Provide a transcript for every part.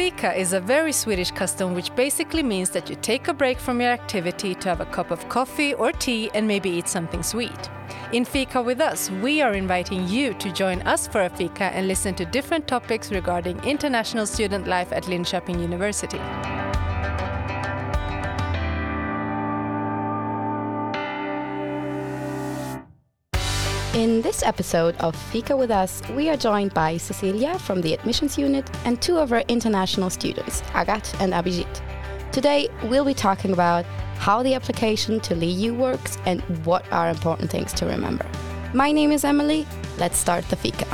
Fika is a very Swedish custom which basically means that you take a break from your activity to have a cup of coffee or tea and maybe eat something sweet. In Fika with us, we are inviting you to join us for a fika and listen to different topics regarding international student life at Linköping University. In this episode of Fika with Us, we are joined by Cecilia from the admissions unit and two of our international students, Agathe and Abhijit. Today, we'll be talking about how the application to LiU works and what are important things to remember. My name is Emily. Let's start the Fika.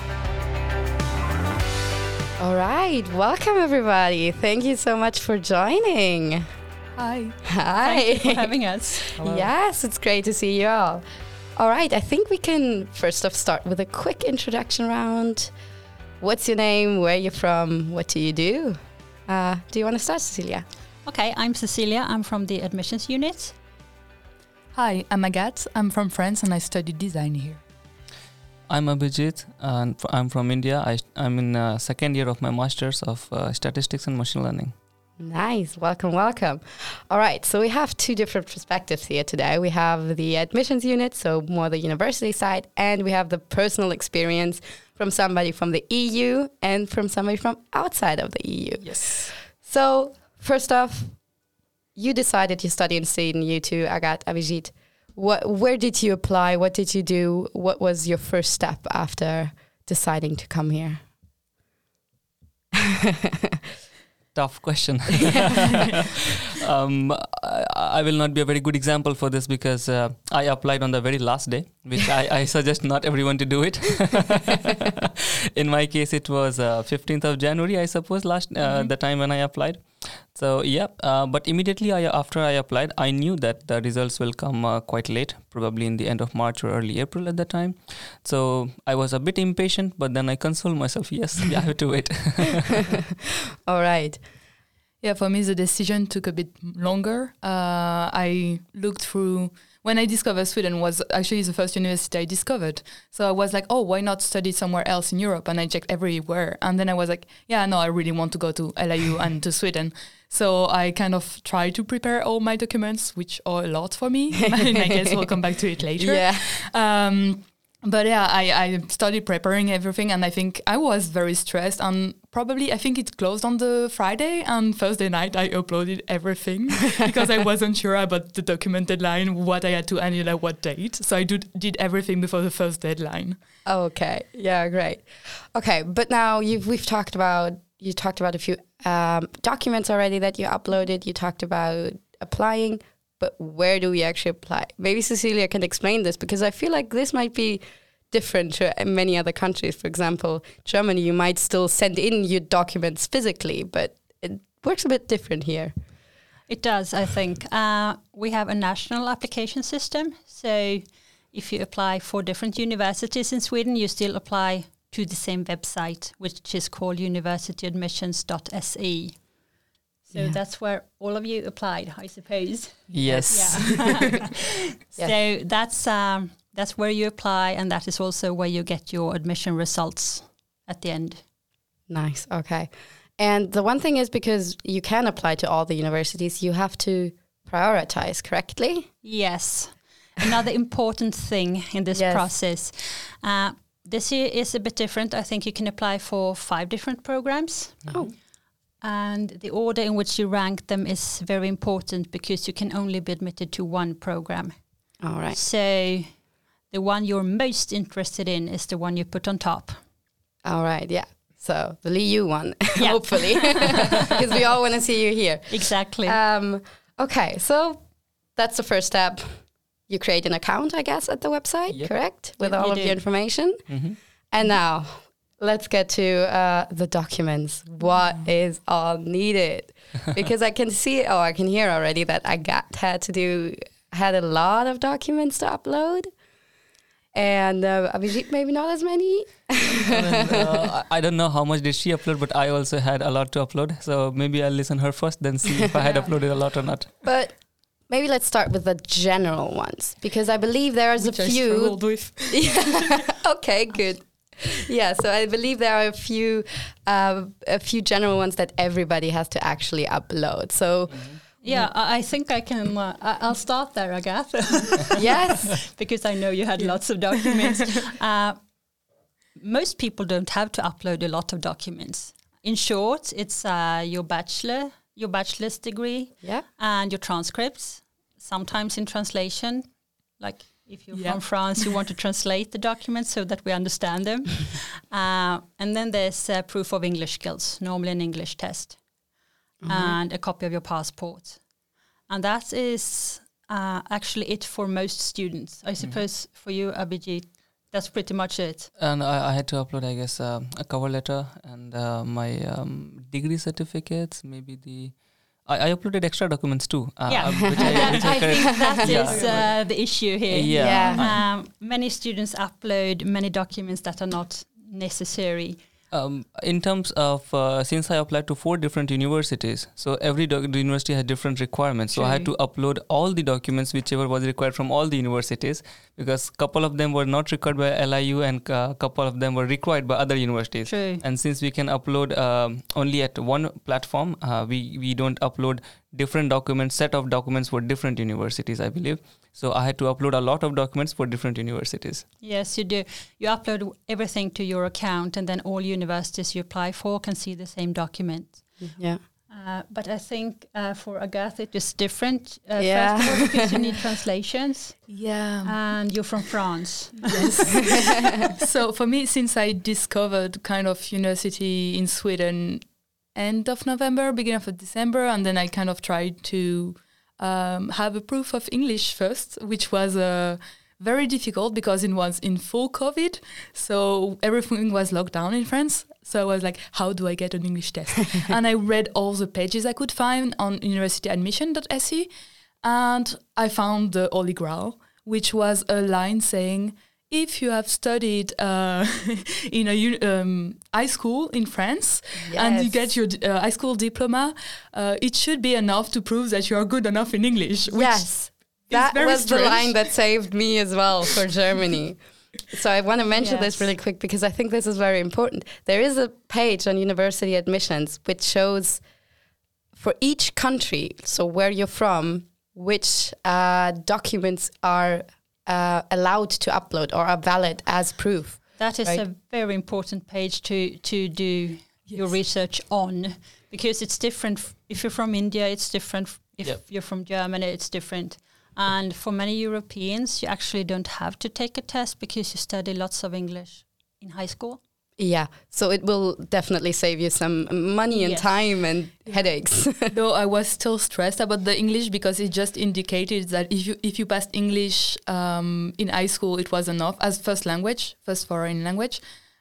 All right, welcome everybody. Thank you so much for joining. Hi. Hi. Thank you for having us. Yes, it's great to see you all. All right, I think we can first off start with a quick introduction round. What's your name? Where are you from? What do you do? Uh, do you want to start, Cecilia? Okay, I'm Cecilia. I'm from the admissions unit. Hi, I'm Agathe. I'm from France and I study design here. I'm Abhijit and I'm from India. I, I'm in uh, second year of my masters of uh, statistics and machine learning. Nice. Welcome, welcome. All right. So we have two different perspectives here today. We have the admissions unit, so more the university side, and we have the personal experience from somebody from the EU and from somebody from outside of the EU. Yes. So, first off, you decided to study in Sweden, you two, Agathe, Abhijit. What, where did you apply? What did you do? What was your first step after deciding to come here? Tough question. um, I, I will not be a very good example for this because uh, I applied on the very last day, which I, I suggest not everyone to do it. in my case, it was uh, 15th of January, I suppose, last uh, Mm-hmm. the time when I applied. So yeah, uh, but immediately I, after I applied, I knew that the results will come uh, quite late, probably in the end of March or early April at the time. So I was a bit impatient, but then I consoled myself, yes, I have to wait. All right. Yeah, for me, the decision took a bit longer. Uh, I looked through when I discovered Sweden was actually the first university I discovered. So I was like, oh, why not study somewhere else in Europe? And I checked everywhere. And then I was like, yeah, no, I really want to go to LIU and to Sweden. So I kind of tried to prepare all my documents, which are a lot for me. and I guess we'll come back to it later. Yeah. Um, but yeah, I, I started preparing everything, and I think I was very stressed. And probably, I think it closed on the Friday, and Thursday night I uploaded everything because I wasn't sure about the document deadline, what I had to handle at what date. So I did did everything before the first deadline. Okay. Yeah. Great. Okay. But now you've we've talked about you talked about a few um, documents already that you uploaded. You talked about applying, but where do we actually apply? Maybe Cecilia can explain this because I feel like this might be different to many other countries. For example, Germany, you might still send in your documents physically, but it works a bit different here. It does, I think. Uh, we have a national application system. So if you apply for different universities in Sweden, you still apply to the same website, which is called universityadmissions.se. So Yeah. that's where all of you applied, I suppose. yes. Yeah. so that's um, that's where you apply, and that is also where you get your admission results at the end. Nice. Okay. And the one thing is because you can apply to all the universities, you have to prioritize correctly. Yes. Another important thing in this Yes. process. Uh, this year is a bit different. I think you can apply for five different programs. Oh. And the order in which you rank them is very important because you can only be admitted to one program. All right. So the one you're most interested in is the one you put on top. All right. Yeah. So the Liu one, Yeah. hopefully, because we all want to see you here. Exactly. Um, okay. So that's the first step. You create an account, I guess, at the website, Yep. correct? With Yep, all you of do. your information. hmm And now let's get to uh, the documents. What is all needed? because I can see, oh, I can hear already that I got had to do had a lot of documents to upload, and uh, Abhijit maybe not as many. And, uh, I I don't know how much did she upload, but I also had a lot to upload. So maybe I'll listen her first, then see if I had uploaded a lot or not. But maybe let's start with the general ones because I believe there's Which a I few. struggled with. Yeah. okay, good. yeah, so I believe there are a few, uh, a few general ones that everybody has to actually upload. So. Yeah, I think I can. Uh, I'll start there, Agatha. yes. because I know you had lots of documents. uh, most people don't have to upload a lot of documents. In short, it's uh, your bachelor, your bachelor's degree, Yeah. and your transcripts. Sometimes in translation, like if you're Yeah. from France, you want to translate the documents so that we understand them. uh, and then there's uh, proof of English skills, normally an English test, and a copy of your passport. And that is uh, actually it for most students. I suppose for you, Abhijit, that's pretty much it. And I, I had to upload, I guess, uh, a cover letter and uh, my um, degree certificates. Maybe the I, I uploaded extra documents too. Uh, yeah, which I, which I I correct- think that Yeah. is uh, the issue here. Yeah. Yeah. Um, many students upload many documents that are not necessary. Um, in terms of uh, since I applied to four different universities, so every doc- university had different requirements. So I had to upload all the documents whichever was required from all the universities because couple of them were not required by LIU and a couple of them were required by other universities. True. And since we can upload um, only at one platform, uh, we we don't upload different documents, set of documents for different universities. I believe. So I had to upload a lot of documents for different universities. Yes, you do. You upload everything to your account, and then all universities you apply for can see the same document. Yeah. Uh, but I think uh, for Agatha it is different. Uh, Yeah. First of all, because you need translations, Yeah. and you're from France. Yes. so for me, since I discovered kind of university in Sweden end of November, beginning of December, and then I kind of tried to um, have a proof of English first, which was uh, very difficult because it was in full COVID, so everything was locked down in France. So I was like, how do I get an English test? and I read all the pages I could find on universityadmission.se, and I found the Holy Grail, which was a line saying, if you have studied uh, in a um, high school in France and you get your uh, high school diploma, uh, it should be enough to prove that you are good enough in English. which Yes. That was the line that saved me as well for Germany. So I want to mention this really quick because I think this is very important. There is a page on university admissions which shows for each country, so where you're from, which uh, documents are uh, allowed to upload or are valid as proof. That is Right. a very important page to to do your research on because it's different. If you're from India, it's different. If Yep. you're from Germany, it's different. And for many Europeans, you actually don't have to take a test because you study lots of English in high school. Yeah, so it will definitely save you some money and Yes. time and headaches. Though I was still stressed about the English because it just indicated that if you if you passed English um, in high school, it was enough as first language, first foreign language.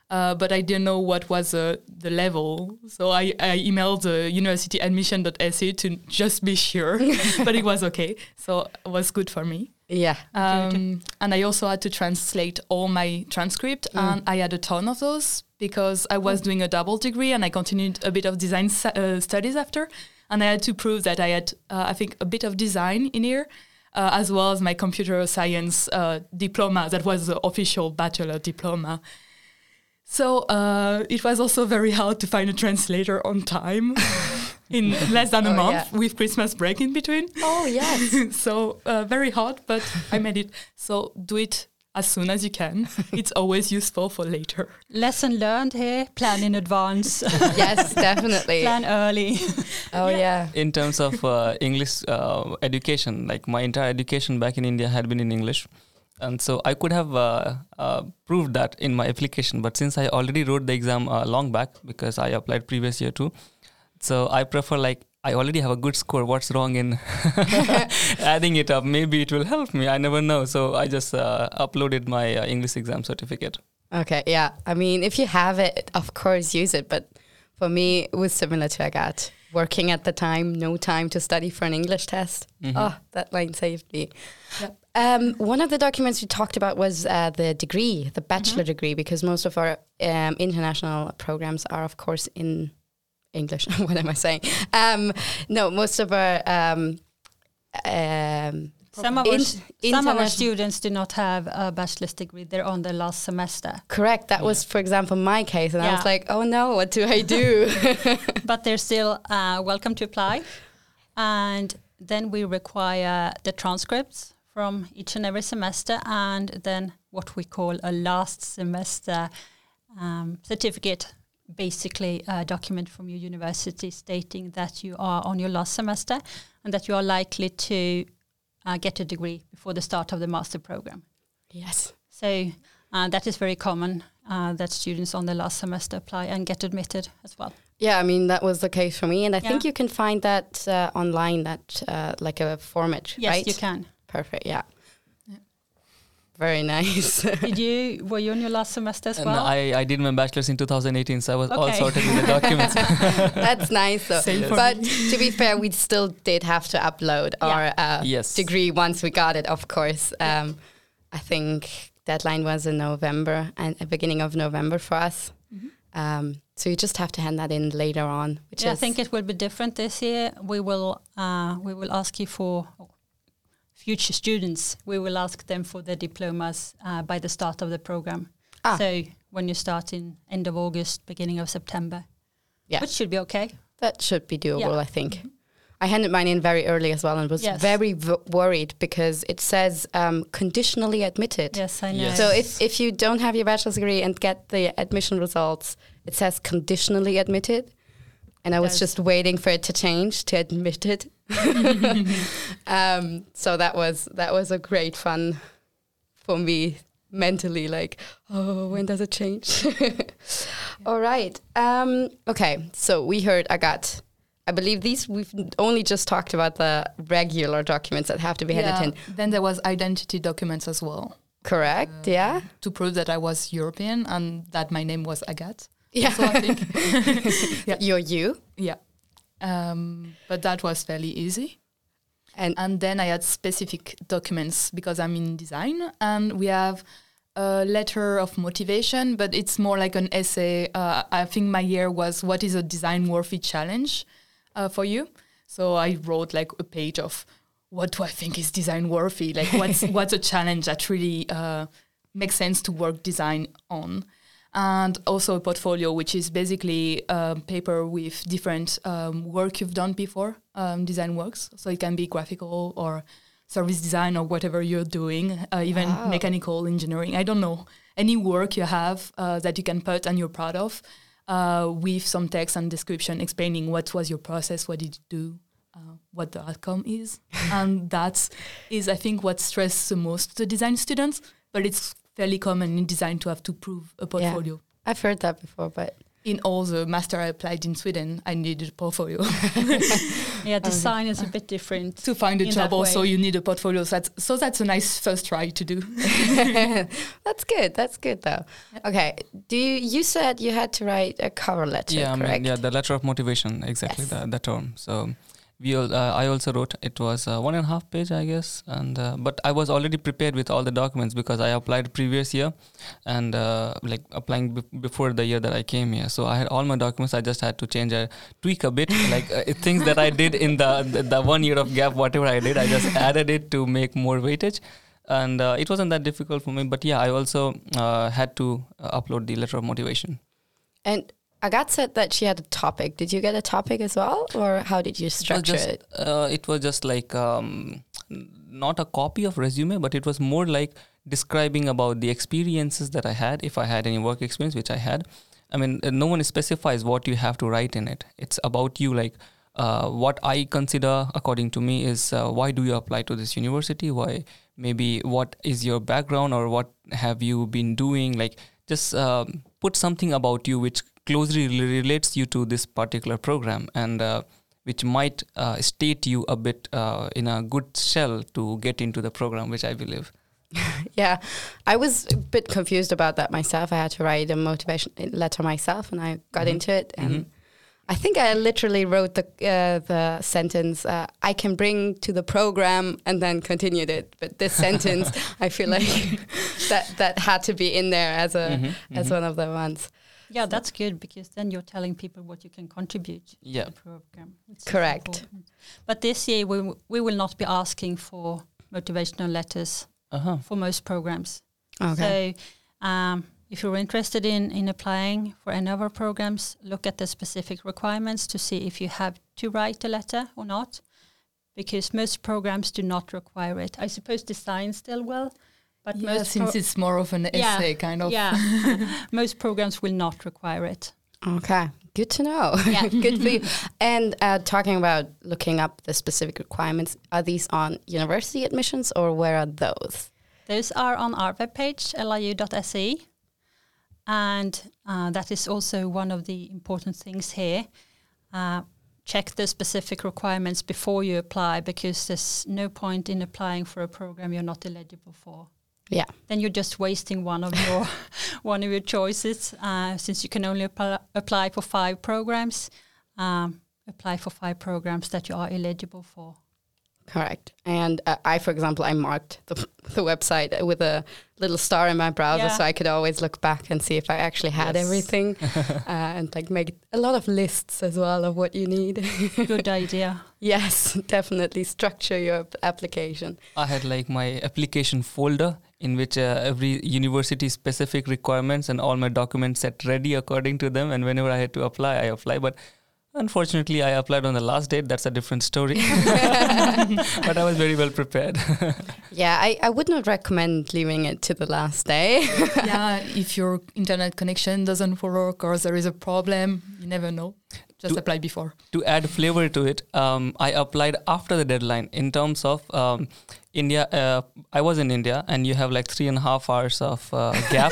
Uh, but I didn't know what was uh, the level, so I, I emailed the universityadmission.se to just be sure, but it was okay, so it was good for me. Yeah, Um, and I also had to translate all my transcript, and I had a ton of those because I was doing a double degree and I continued a bit of design uh, studies after. And I had to prove that I had, uh, I think, a bit of design in here, uh, as well as my computer science uh, diploma. That was the official bachelor diploma. So uh, it was also very hard to find a translator on time in less than a Oh, month yeah. with Christmas break in between Oh yes. so uh, very hard, but I made it. So do it as soon as you can. It's always useful for later. Lesson learned here: plan in advance, yes, definitely. plan early. Oh yeah. in terms of uh, English uh, education, like my entire education back in India had been in English. And so I could have uh, uh, proved that in my application, but since I already wrote the exam uh, long back because I applied previous year too, so I prefer like I already have a good score. What's wrong in adding it up? Maybe it will help me. I never know. So I just uh, uploaded my uh, English exam certificate. Okay, yeah. I mean, if you have it, of course, use it. But for me, it was similar to Agathe. Working at the time, no time to study for an English test. Mhm. Oh, that line saved me. Yep. Um, one of the documents we talked about was uh, the degree, the bachelor degree, because most of our um, international programs are, of course, in English. what am I saying? Um, no, most of our um, um, Some of, our, s- some of our students do not have a bachelor's degree. They're on their last semester. Correct. That was, for example, my case, and I was like, "Oh no, what do I do?" but they're still uh, welcome to apply. And then we require the transcripts from each and every semester, and then what we call a last semester um, certificate, basically a document from your university stating that you are on your last semester and that you are likely to uh, get a degree before the start of the master program. yes. So uh, that is very common uh, that students on the last semester apply and get admitted as well. Yeah, I mean that was the case for me, and I think you can find that uh, online, that uh, like a format, Yes, right? you can. Perfect. Yeah. Very nice. Did you were you on your last semester as And well? I, I did my bachelor's in 2018, so I was all Okay. sorted with the documents. That's nice though. Same for But to be fair, we still did have to upload Yeah. our uh, Yes. degree once we got it, of course. Um, I think deadline was in November and the beginning of November for us. Um, so you just have to hand that in later on, which yeah, I think it will be different this year. We will uh, we will ask you for future students. We will ask them for their diplomas uh, by the start of the program. Ah. So when you start in end of August, beginning of September, Yeah. which should be okay. that should be doable, Yeah. I think. I handed mine in very early as well and was Yes. very v- worried because it says um, conditionally admitted. Yes, I know. Yes. So if, if you don't have your bachelor's degree and get the admission results, it says conditionally admitted. And I was just waiting for it to change to admitted. um, so that was that was a great fun for me mentally. Like, oh, when does it change? All right. Um, okay. So we heard Agathe. I believe these we've only just talked about the regular documents that have to be handed in. Then there was identity documents as well Correct. yeah. to prove that I was European and that my name was Agathe. Yeah. So I think, Yeah. You're you. yeah. Um, but that was fairly easy. And And then I had specific documents because I'm in design, and we have a letter of motivation, but it's more like an essay. Uh, I think my year was what is a design worthy challenge uh, for you. So I wrote like a page of what do I think is design worthy, like what's what's a challenge that really uh, makes sense to work design on. And also a portfolio, which is basically a paper with different um, work you've done before, um, design works. So it can be graphical or service design or whatever you're doing, uh, even Wow. mechanical engineering. I don't know any work you have uh, that you can put and you're proud of, uh, with some text and description explaining what was your process, what did you do, uh, what the outcome is, and that is, I think, what stresses the most the design students. But it's fairly common in design to have to prove a portfolio. Yeah, I've heard that before, but In all the master I applied in Sweden, I needed a portfolio yeah, design is a bit different. to find a job. Also, you need a portfolio. So that's, so that's a nice first try to do. that's good. That's good though. Okay. Do you you said you had to write a cover letter, yeah, I mean, yeah, the letter of motivation, exactly Yes. the, the term. So we all, uh, I also wrote it was uh, one and a half page, I guess, and uh, but I was already prepared with all the documents because I applied previous year, and uh, like applying b- before the year that I came here. So I had all my documents. I just had to change, a tweak a bit, like uh, things that I did in the, the the one year of gap, whatever I did, I just added it to make more weightage. And uh, it wasn't that difficult for me, but yeah, I also uh, had to uh, upload the letter of motivation. And Agathe said that she had a topic. Did you get a topic as well, or how did you it was structure just, it? Uh, it was just like um, not a copy of resume, but it was more like describing about the experiences that I had, if I had any work experience, which I had. I mean, uh, no one specifies what you have to write in it. It's about you, like uh, what I consider, according to me, is uh, why do you apply to this university? Why maybe what is your background or what have you been doing? Like just um, put something about you which closely relates you to this particular program and uh, which might uh, state you a bit uh, in a good shell to get into the program, which I believe. Yeah, I was a bit confused about that myself. I had to write a motivation letter myself, and I got Mhm. into it. And Mhm. I think I literally wrote the uh, the sentence uh, "I can bring to the program" and then continued it. But this sentence, I feel like that that had to be in there as a Mhm, as mhm. one of the ones. Yeah, that's good because then you're telling people what you can contribute Yeah. to the program. which Correct. But this year we w- we will not be asking for motivational letters Uh-huh. for most programs. Okay. So, um, if you're interested in, in applying for any of our programs, look at the specific requirements to see if you have to write a letter or not, because most programs do not require it. I suppose design still will, but Yeah, most since pro- it's more of an Yeah, essay kind of. yeah, most programs will not require it. Okay, good to know. Yeah. good for you. And uh, talking about looking up the specific requirements, are these on university admissions or where are those? Those are on our webpage, liu.se. And uh, that is also one of the important things here. Uh, check the specific requirements before you apply because there's no point in applying for a program you're not eligible for. Yeah. Then you're just wasting one of your one of your choices uh, since you can only apply, apply for five programs. Um, apply for five programs that you are eligible for. Correct. And uh, I, for example, I marked the, the website with a little star in my browser Yeah. so I could always look back and see if I actually had Yes. everything uh, and like make a lot of lists as well of what you need. Good idea. yes, definitely structure your application. I had like my application folder in which uh, every university specific requirements and all my documents set ready according to them. And whenever I had to apply, I apply. But unfortunately, I applied on the last date. That's a different story. but I was very well prepared. Yeah, I, I would not recommend leaving it to the last day. yeah, if your internet connection doesn't work or there is a problem, you never know. Just Do- apply before. to add flavor to it, um, I applied after the deadline in terms of um, India. Uh, I was in India, and you have like three and a half hours of uh, gap.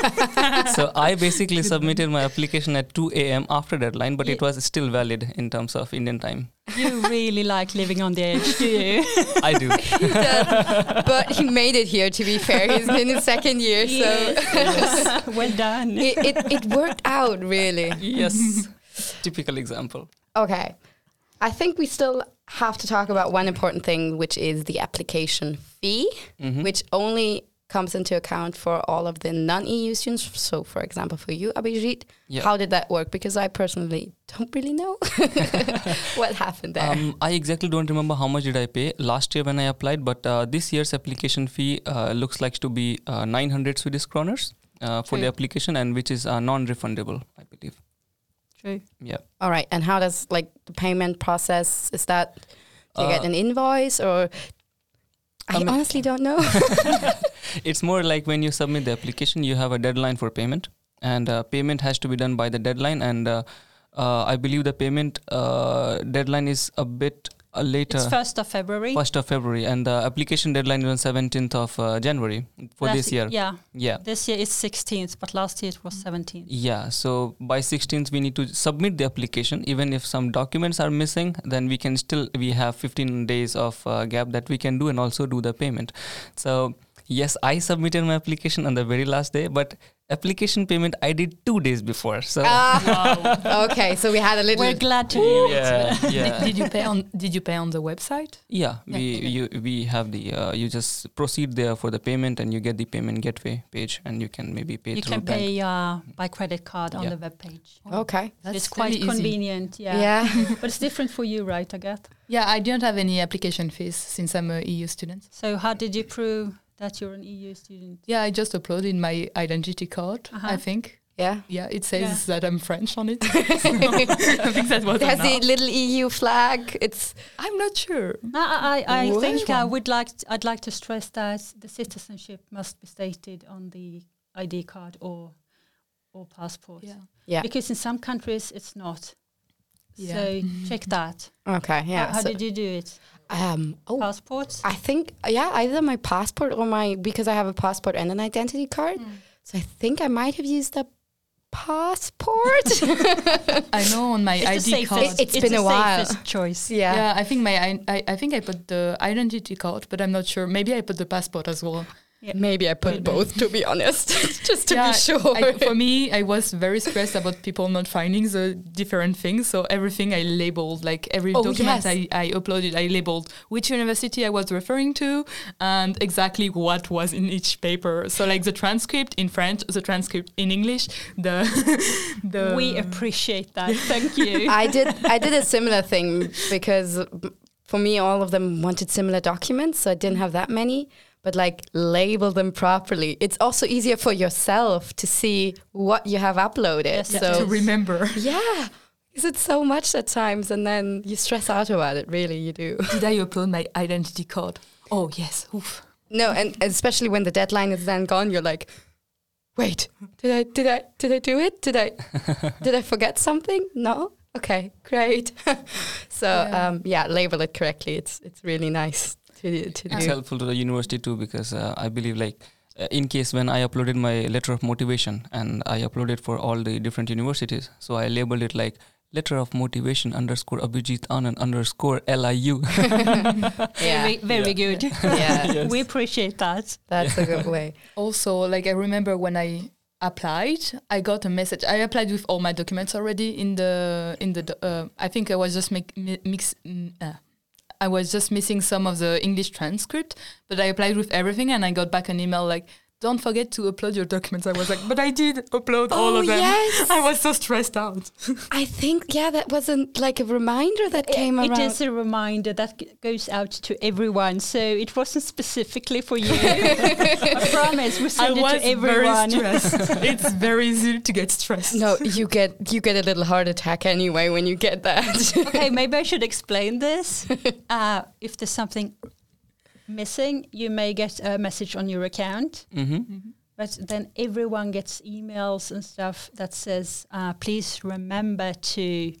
so I basically submitted my application at 2 a.m. after deadline, but it was still valid in terms of Indian time. You really like living on the edge, do you? I do. but he made it here, to be fair. He's in his second year, so Yes. well done. it, it, it worked out, really. yes. Typical example. Okay. I think we still have to talk about one important thing, which is the application fee, Mhm. which only comes into account for all of the non-EU students. So, for example, for you, Abhijit, Yeah. how did that work? Because I personally don't really know what happened there. Um, I exactly don't remember how much did I pay last year when I applied, but uh, this year's application fee uh, looks like to be uh, 900 Swedish kroners uh, for the application, and which is uh, non-refundable, I believe. True. Yeah. all right. And how does like the payment process? Is that do you get Uh, an invoice or? I I mean- honestly don't know. It's more like when you submit the application, you have a deadline for payment, and uh, payment has to be done by the deadline. And uh, uh, I believe the payment uh, deadline is a bit uh, later, It's first of February. first of February, and the application deadline is on seventeenth of uh, January for Last this year. Yeah. Yeah. This year is 16th, but last year it was 17th. Yeah, so by 16th we need to submit the application. Even if some documents are missing, then we can still we have 15 days of uh, gap that we can do and also do the payment. So yes, I submitted my application on the very last day, but application payment I did two days before. So Ah, okay, so we had a little. We're glad to hear it. yeah, Did, did you pay on Did you pay on the website? yeah. Yeah, We okay. you we have the uh, you just proceed there for the payment and you get the payment gateway page and you can maybe pay You through can bank. pay uh, by credit card on Yeah. the web page. Okay. it's quite really easy. convenient. Yeah. Yeah. but it's different for you, right, Agathe? Yeah, I don't have any application fees since I'm a EU student. So how did you prove that you're an EU student? Yeah, I just uploaded my identity card. Uh-huh. I think. Yeah. Yeah, it says Yeah. that I'm French on it. I think that was It has the enough. little EU flag. It's I'm not sure. No, I, I, I What? think I would like t- I'd like to stress that the citizenship must be stated on the ID card or or passport. Yeah. yeah. Because in some countries it's not. Yeah. So check that. Okay. Yeah. how how so, did you do it? Um. Oh. Passports? I think yeah, either my passport or my because I have a passport and an identity card. Hmm. So I think I might have used a passport. I know on my It's ID card. It- it's it's been the a while. choice. yeah. Yeah, I think my I, I I think I put the identity card, but I'm not sure. Maybe I put the passport as well. Maybe I put both to be honest, just to Yeah, be sure. I, for me, I was very stressed about people not finding the different things. So everything I labeled, like every Oh, document yes. I, I uploaded, I labeled which university I was referring to and exactly what was in each paper. So like the transcript in French, the transcript in English, the the we appreciate that. Thank you. I did I did a similar thing because for me, all of them wanted similar documents, so I didn't have that many. But like label them properly. It's also easier for yourself to see what you have uploaded. Yes, so to remember. yeah, because it's so much at times, and then you stress out about it. Really, you do. Did I upload my identity card? Oh yes. Oof. No, and especially when the deadline is then gone, you're like, wait, did I did I did I do it? Did I did I forget something? No. Okay, great. so Yeah. um, yeah, label it correctly. It's it's really nice to to It's do. helpful to the university too because uh, I believe like uh, in case when I uploaded my letter of motivation and I uploaded for all the different universities, so I labeled it like letter of motivation underscore Abhijit Anand underscore LIU. Very, very good. Yeah, Yes. we appreciate that. that's a good way. Also, like I remember when I applied, I got a message. I applied with all my documents already in the in the. Uh, I think I was just make, mi- mix. mm, Uh, I was just missing some of the English transcript, but I applied with everything, and I got back an email like, "Don't forget to upload your documents." I was like, "But I did upload all Oh, of them." yes. I was so stressed out. I think yeah, that wasn't like a reminder that came It around. is a reminder that goes out to everyone, so it wasn't specifically for you. I promise, we I send it was to very stressed. it's very easy to get stressed. no, you get you get a little heart attack anyway when you get that. okay, maybe I should explain this. Uh, if there's something missing, you may get a message on your account, hmm but then everyone gets emails and stuff that says, uh, "Please remember to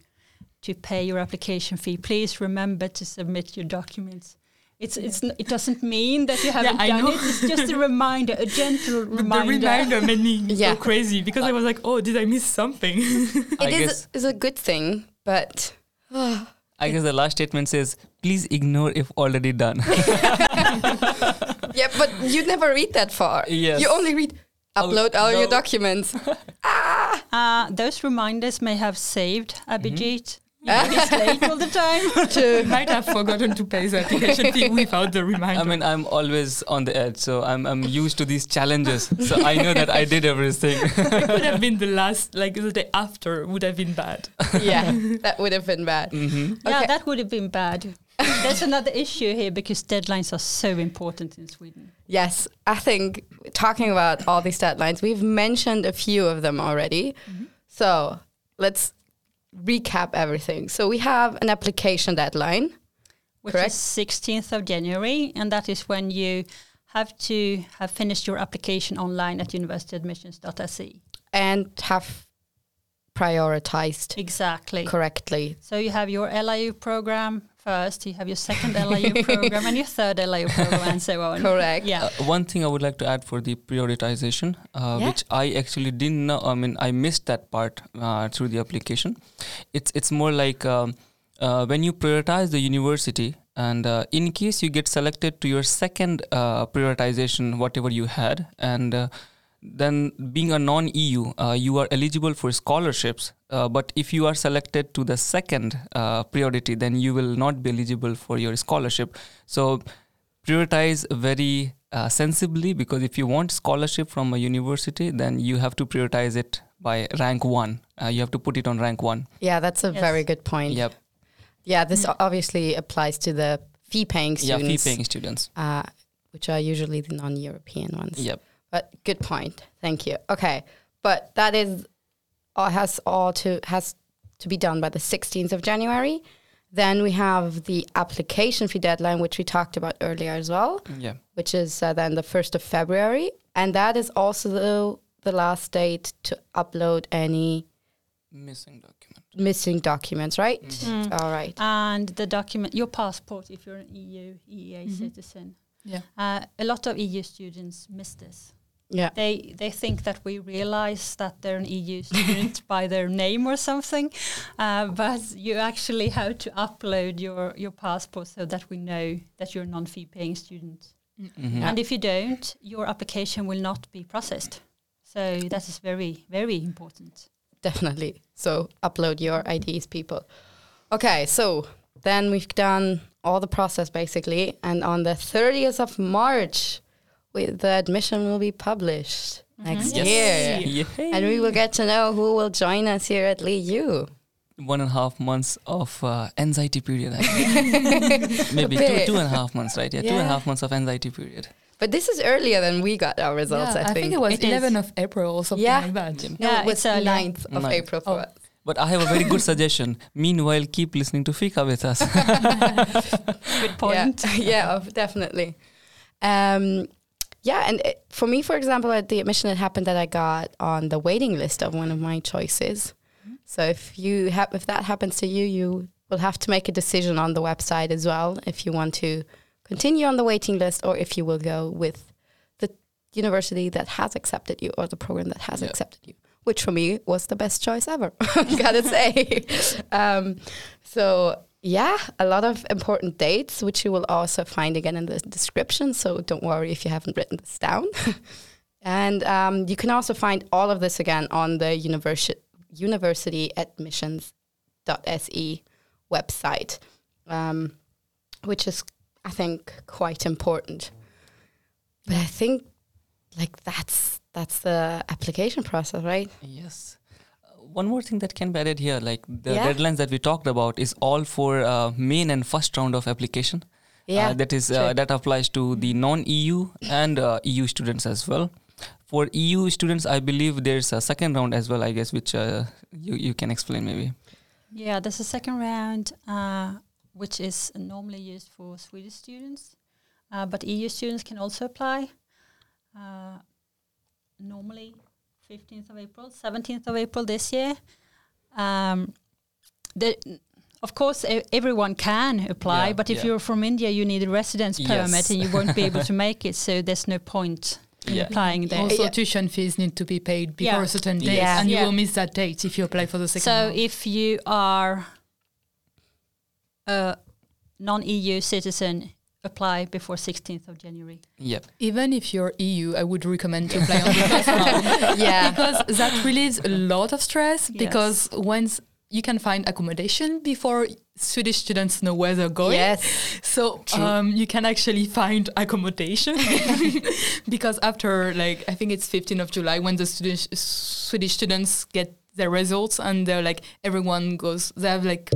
to pay your application fee. Please remember to submit your documents." It's it's n- it doesn't mean that you haven't I done know. it. It's just a reminder, a gentle reminder. the reminder made me Yeah. go crazy because I was like, "Oh, did I miss something?" I It is guess is a good thing, but I guess the last statement says, "Please ignore if already done." yeah, but you never read that far. Yes. You only read Oh, upload all your no. documents. Uh, those reminders may have saved Abhijit. Ah. He's late all the time. to might have forgotten to pay the application fee without the reminder. I mean, I'm always on the edge, so I'm I'm used to these challenges. So I know that I did everything. it would have been the last, like the day after, would have been bad. yeah, that would have been bad. hmm Yeah, Okay. that would have been bad. There's another issue here because deadlines are so important in Sweden. Yes, I think talking about all these deadlines, we've mentioned a few of them already. So let's recap everything. So we have an application deadline. Which Correct. is 16th of January, and that is when you have to have finished your application online at universityadmissions.se. and have prioritized Exactly. correctly. So you have your LIU program first, you have your second LIU program, and your third LIU program, and so on. Correct. Yeah. Uh, one thing I would like to add for the prioritization, uh, Yeah. which I actually didn't know. I mean, I missed that part uh, through the application. It's it's more like um, uh, when you prioritize the university, and uh, in case you get selected to your second uh, prioritization, whatever you had, and uh, then being a non-EU, uh, you are eligible for scholarships. Uh, but if you are selected to the second uh, priority, then you will not be eligible for your scholarship. So prioritize very uh, sensibly because if you want scholarship from a university, then you have to prioritize it by rank one. Uh, you have to put it on rank one. Yeah, that's a Yes. very good point. Yep. Yeah, this o- obviously applies to the fee paying students. Yeah, students, fee paying students. uh, which are usually the non European ones. Yep. But good point. Thank you. Okay, but that is all has all to has to be done by the 16th of January. Then we have the application fee deadline, which we talked about earlier as well, Yeah. which is uh, then the 1st of February, and that is also the, the last date to upload any Missing document. missing documents. Right? Mm. All right. And the document, your passport, if you're an EU, EEA Mm-hmm. citizen. Yeah. Uh, a lot of EU students miss this. Yeah. They they think that we realize that they're an EU student by their name or something, uh, but you actually have to upload your your passport so that we know that you're a non-fee paying student. Mhm. And if you don't, your application will not be processed. So that is very very important. Definitely. So upload your IDs, people. Okay, so then we've done all the process basically, and on the 30th of March, we, the admission will be published next Yes. year. Yeah. And we will get to know who will join us here at LiU. one and a half months of uh, anxiety period. I. Maybe two, two and a half months, right? Yeah, two and a Yeah. half months of anxiety period. But this is earlier than we got our results, Yeah, I, think. it was It is. 11 of April or something Yeah. like that. Yeah. No, it was it's 9th of Ninth. April for Oh. us. But I have a very good suggestion. Meanwhile, keep listening to Fika with us. Good point. Yeah, yeah definitely. Um, yeah, and it, for me, for example, at the admission, it happened that I got on the waiting list of one of my choices. So if you have, if that happens to you, you will have to make a decision on the website as well if you want to continue on the waiting list or if you will go with the university that has accepted you or the program that has accepted you. Which for me was the best choice ever, gotta say. Um, so yeah, a lot of important dates, which you will also find again in the description. So don't worry if you haven't written this down. and um, you can also find all of this again on the university universityadmissions.se website, um, which is, I think, quite important. But I think, like that's that's the application process, right? Yes. Uh, One more thing that can be added here, like the Yeah. deadlines that we talked about, is all for uh, main and first round of application. Yeah, Uh, that is uh, that applies to the non-EU and uh, EU students as well. For EU students, I believe there's a second round as well. I guess which uh, you you can explain maybe. Yeah, there's a second round, uh, which is normally used for Swedish students, uh, but EU students can also apply. Uh, normally, 15th of April, 17th of April this year. Um, the, of course, e- everyone can apply, Yeah, but if yeah. you're from India, you need a residence permit, Yes. and you won't be able to make it. So there's no point Yeah. applying there. Also, Yeah. tuition fees need to be paid before Yeah. a certain date, Yeah. and you Yeah. will miss that date if you apply for the second. So round. if you are a non-EU citizen, apply before 16th of January. Yep. even if you're EU, I would recommend to apply on the first round yeah, because that relieves a lot of stress. Yes. Because once you can find accommodation before Swedish students know where they're going, yes, So um, you can actually find accommodation because after like I think it's 15th of July when the Swedish Swedish students get their results and they're like everyone goes they have like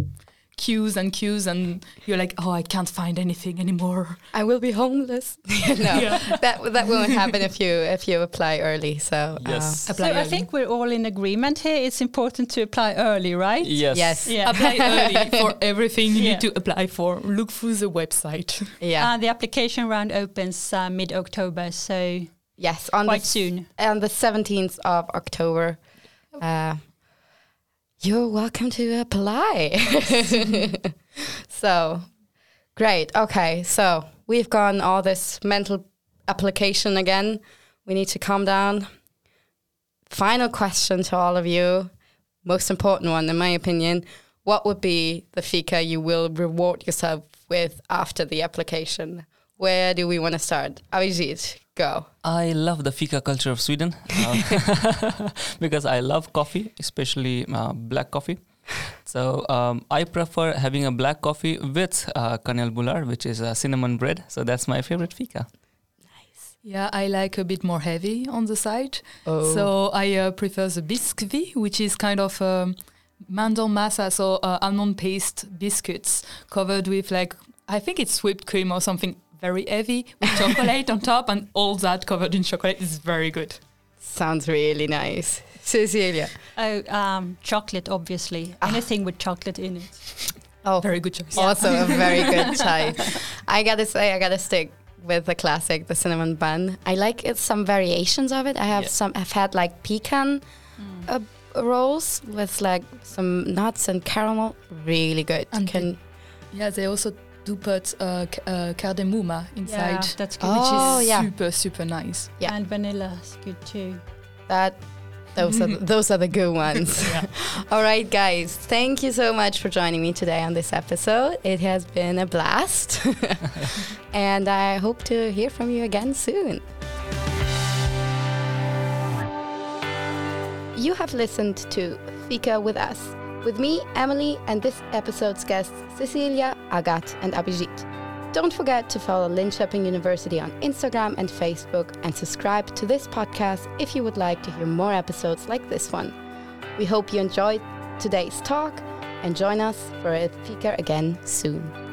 queues and queues and you're like oh I can't find anything anymore. I will be homeless. no, that that won't happen if you if you apply early. So uh, Yes. Apply so I think we're all in agreement here. It's important to apply early, right? Yes. Yes. Yeah. Apply early for everything you Yeah. need to apply for. Look through the website. yeah, Uh, the application round opens uh, mid-October, so yes, on quite the soon. on the seventeenth of October. Uh, you're welcome to apply. so great. Okay, so we've gone all this mental application again. We need to calm down. Final question to all of you, most important one in my opinion. What would be the fika you will reward yourself with after the application? Where do we want to start? Abhijit, go. I love the fika culture of Sweden uh, because I love coffee, especially uh, black coffee. So um, I prefer having a black coffee with uh, kanelbullar, which is a cinnamon bread. So that's my favorite fika. Nice. Yeah, I like a bit more heavy on the side. Oh. So I uh, prefer the biscuit, which is kind of um, mandelmassa, so uh, almond paste biscuits covered with like I think it's whipped cream or something very heavy with chocolate on top, and all that covered in chocolate is very good. Sounds really nice. Cecilia. Oh, um, chocolate, obviously. Anything with chocolate in it. Oh, Very good choice. also a very good choice. I gotta say, I gotta stick with the classic, the cinnamon bun. I like it, some variations of it. I have Yeah. some. I've had like pecan uh, rolls with like some nuts and caramel. Really good. And Can Yeah, they also do put uh, uh, cardamom inside, Yeah, that's good. Oh, which is yeah. super super nice. Yeah. And vanilla is good too. that? Those are the, those are the good ones. All right, guys. Thank you so much for joining me today on this episode. It has been a blast, and I hope to hear from you again soon. You have listened to Fika with us, with me, Emily, and this episode's guests, Cecilia, Agathe, and Abhijit. Don't forget to follow Linköping University on Instagram and Facebook and subscribe to this podcast if you would like to hear more episodes like this one. We hope you enjoyed today's talk and join us for a speaker again soon.